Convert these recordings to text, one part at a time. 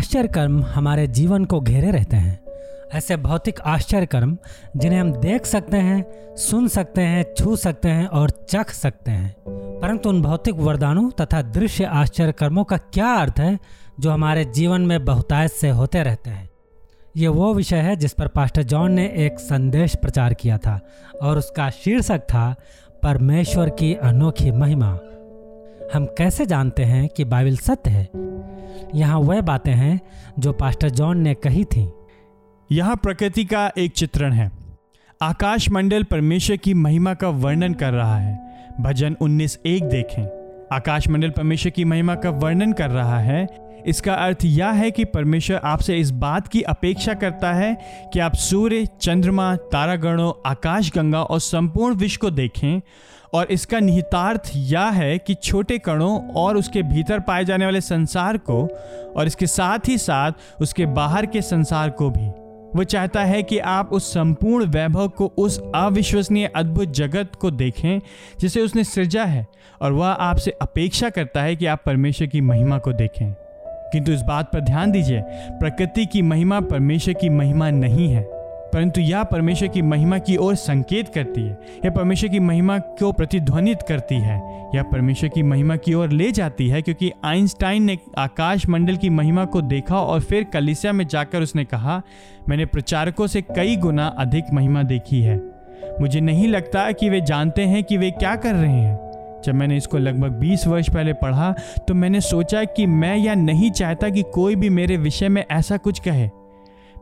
आश्चर्य कर्म हमारे जीवन को घेरे रहते हैं। ऐसे भौतिक आश्चर्य कर्म जिन्हें हम देख सकते हैं, सुन सकते हैं, छू सकते हैं और चख सकते हैं। परंतु उन भौतिक वरदानों तथा दृश्य आश्चर्य कर्मों का क्या अर्थ है, जो हमारे जीवन में बहुतायत से होते रहते हैं? ये वो विषय है जिस पर पास्टर जॉन ने एक संदेश प्रचार किया था, और उसका शीर्षक था, परमेश्वर की अनोखी महिमा। हम कैसे जानते हैं कि बाइबल सत्य है? यहाँ वह बातें हैं जो पास्टर जॉन ने कही थी। यहाँ प्रकृति का एक चित्रण है। आकाश मंडल परमेश्वर की महिमा का वर्णन कर रहा है। भजन 19 एक देखें। आकाश मंडल परमेश्वर की महिमा का वर्णन कर रहा है इसका अर्थ यह है कि परमेश्वर आपसे इस बात की अपेक्षा करता है कि आप सूर्य, चंद्रमा, तारागणों आकाश गंगा और संपूर्ण विश्व को देखें। और इसका निहितार्थ यह है कि छोटे कणों और उसके भीतर पाए जाने वाले संसार को और इसके साथ ही साथ उसके बाहर के संसार को भी। वो चाहता है कि आप उस संपूर्ण वैभव को उस अविश्वसनीय अद्भुत जगत को देखें, जिसे उसने सृजा है। और वह आपसे अपेक्षा करता है कि आप परमेश्वर की महिमा को देखें। किंतु इस बात पर ध्यान दीजिए, प्रकृति की महिमा परमेश्वर की महिमा नहीं है, परंतु यह परमेश्वर की महिमा की ओर संकेत करती है। यह परमेश्वर की महिमा को प्रतिध्वनित करती है। यह परमेश्वर की महिमा की ओर ले जाती है, क्योंकि आइंस्टाइन ने आकाश मंडल की महिमा को देखा और फिर कलिसिया में जाकर उसने कहा, मैंने प्रचारकों से कई गुना अधिक महिमा देखी है। मुझे नहीं लगता कि वे जानते हैं कि वे क्या कर रहे हैं। जब मैंने इसको लगभग 20 वर्ष पहले पढ़ा तो मैंने सोचा कि मैं यह नहीं चाहता कि कोई भी मेरे विषय में ऐसा कुछ कहे।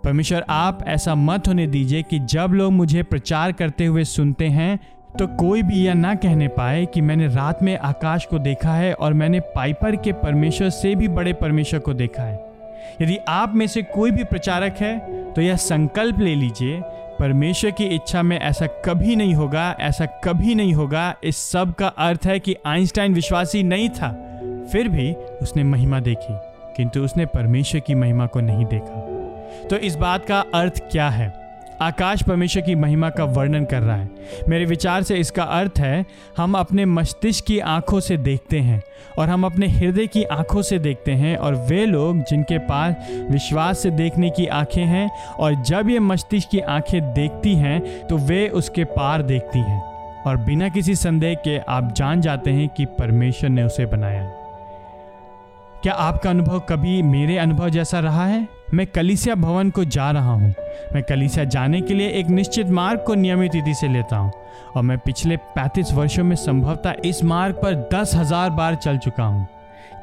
परमेश्वर, आप ऐसा मत होने दीजिए कि जब लोग मुझे प्रचार करते हुए सुनते हैं तो कोई भी यह ना कहने पाए कि मैंने रात में आकाश को देखा है और मैंने पाइपर के परमेश्वर से भी बड़े परमेश्वर को देखा है। यदि आप में से कोई भी प्रचारक है तो यह संकल्प ले लीजिए परमेश्वर की इच्छा में ऐसा कभी नहीं होगा, ऐसा कभी नहीं होगा। इस सब का अर्थ है कि आइंस्टाइन विश्वासी नहीं था। फिर भी उसने महिमा देखी, किंतु उसने परमेश्वर की महिमा को नहीं देखा। तो इस बात का अर्थ क्या है? आकाश परमेश्वर की महिमा का वर्णन कर रहा है। मेरे विचार से इसका अर्थ है, हम अपने मस्तिष्क की आँखों से देखते हैं और हम अपने हृदय की आँखों से देखते हैं और वे लोग जिनके पास विश्वास से देखने की आँखें हैं और जब ये मस्तिष्क की आँखें देखती हैं तो वे उसके पार देखती हैं। और बिना किसी संदेह के आप जान जाते हैं कि परमेश्वर ने उसे बनाया। क्या आपका अनुभव कभी मेरे अनुभव जैसा रहा है? मैं कलिसिया भवन को जा रहा हूँ। मैं कलिसिया जाने के लिए एक निश्चित मार्ग को नियमित रीति से लेता हूँ और मैं पिछले 35 वर्षों में संभवतः इस मार्ग पर दस हज़ार बार चल चुका हूँ।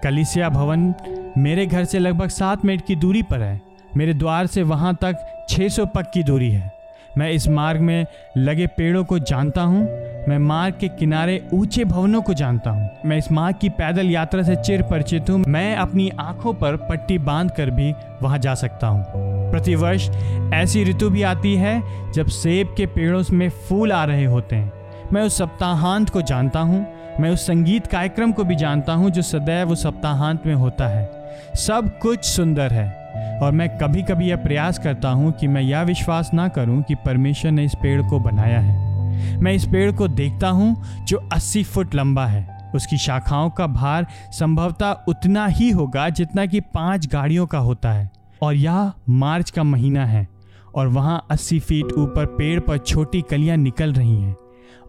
कलिसिया भवन मेरे घर से लगभग सात मिनट की दूरी पर है। मेरे द्वार से वहाँ तक 600 पक की दूरी है। मैं इस मार्ग में लगे पेड़ों को जानता हूँ। मैं मार्ग के किनारे ऊँचे भवनों को जानता हूँ। मैं इस मार्ग की पैदल यात्रा से चिर परिचित हूँ। मैं अपनी आँखों पर पट्टी बाँध कर भी वहाँ जा सकता हूँ। प्रतिवर्ष ऐसी ऋतु भी आती है, जब सेब के पेड़ों में फूल आ रहे होते हैं। मैं उस सप्ताहांत को जानता हूँ। मैं उस संगीत कार्यक्रम को भी जानता हूँ, जो सदैव उस सप्ताहांत में होता है। सब कुछ सुंदर है। और मैं कभी कभी यह प्रयास करता हूँ कि मैं यह विश्वास ना करूँ कि परमेश्वर ने इस पेड़ को बनाया है। मैं इस पेड़ को देखता हूँ जो 80 फुट लंबा है। उसकी शाखाओं का भार संभवतः उतना ही होगा जितना कि पाँच गाड़ियों का होता है। और यह मार्च का महीना है और वहाँ 80 फीट ऊपर पेड़ पर छोटी कलियाँ निकल रही हैं।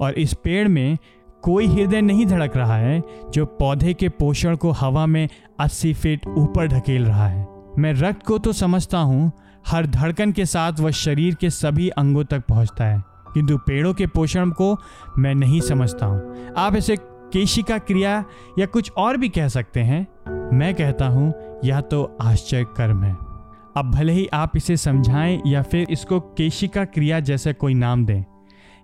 और इस पेड़ में कोई हृदय नहीं धड़क रहा है जो पौधे के पोषण को हवा में 80 फीट ऊपर ढकेल रहा है। मैं रक्त को तो समझता हूँ, हर धड़कन के साथ वह शरीर के सभी अंगों तक पहुँचता है, किंतु पेड़ों के पोषण को मैं नहीं समझता हूँ। आप इसे केशिका क्रिया या कुछ और भी कह सकते हैं? मैं कहता हूँ, यह तो आश्चर्य कर्म है। अब भले ही आप इसे समझाएँ या फिर इसको केशिका क्रिया जैसे कोई नाम दें।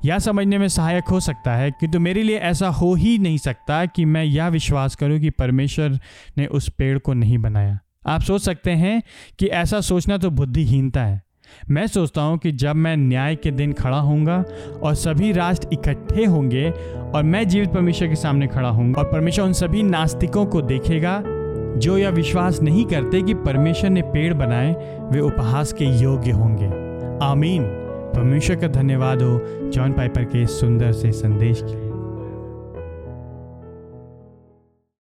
यह समझने में सहायक हो सकता है, किंतु तो मेरे लिए ऐसा हो ही नहीं सकता कि मैं यह विश्वास करूँ कि परमेश्वर ने उस पेड़ को नहीं बनाया। आप सोच सकते हैं कि ऐसा सोचना तो बुद्धिहीनता है। मैं सोचता हूँ कि जब मैं न्याय के दिन खड़ा होऊँगा और सभी राष्ट्र इकट्ठे होंगे और मैं जीवित परमेश्वर के सामने खड़ा होऊँगा और परमेश्वर उन सभी नास्तिकों को देखेगा, जो यह विश्वास नहीं करते कि परमेश्वर ने पेड़ बनाए, वे उपहास के योग्य होंगे। आमीन। परमेश्वर का धन्यवाद हो जॉन पाइपर के सुंदर से संदेश के लिए।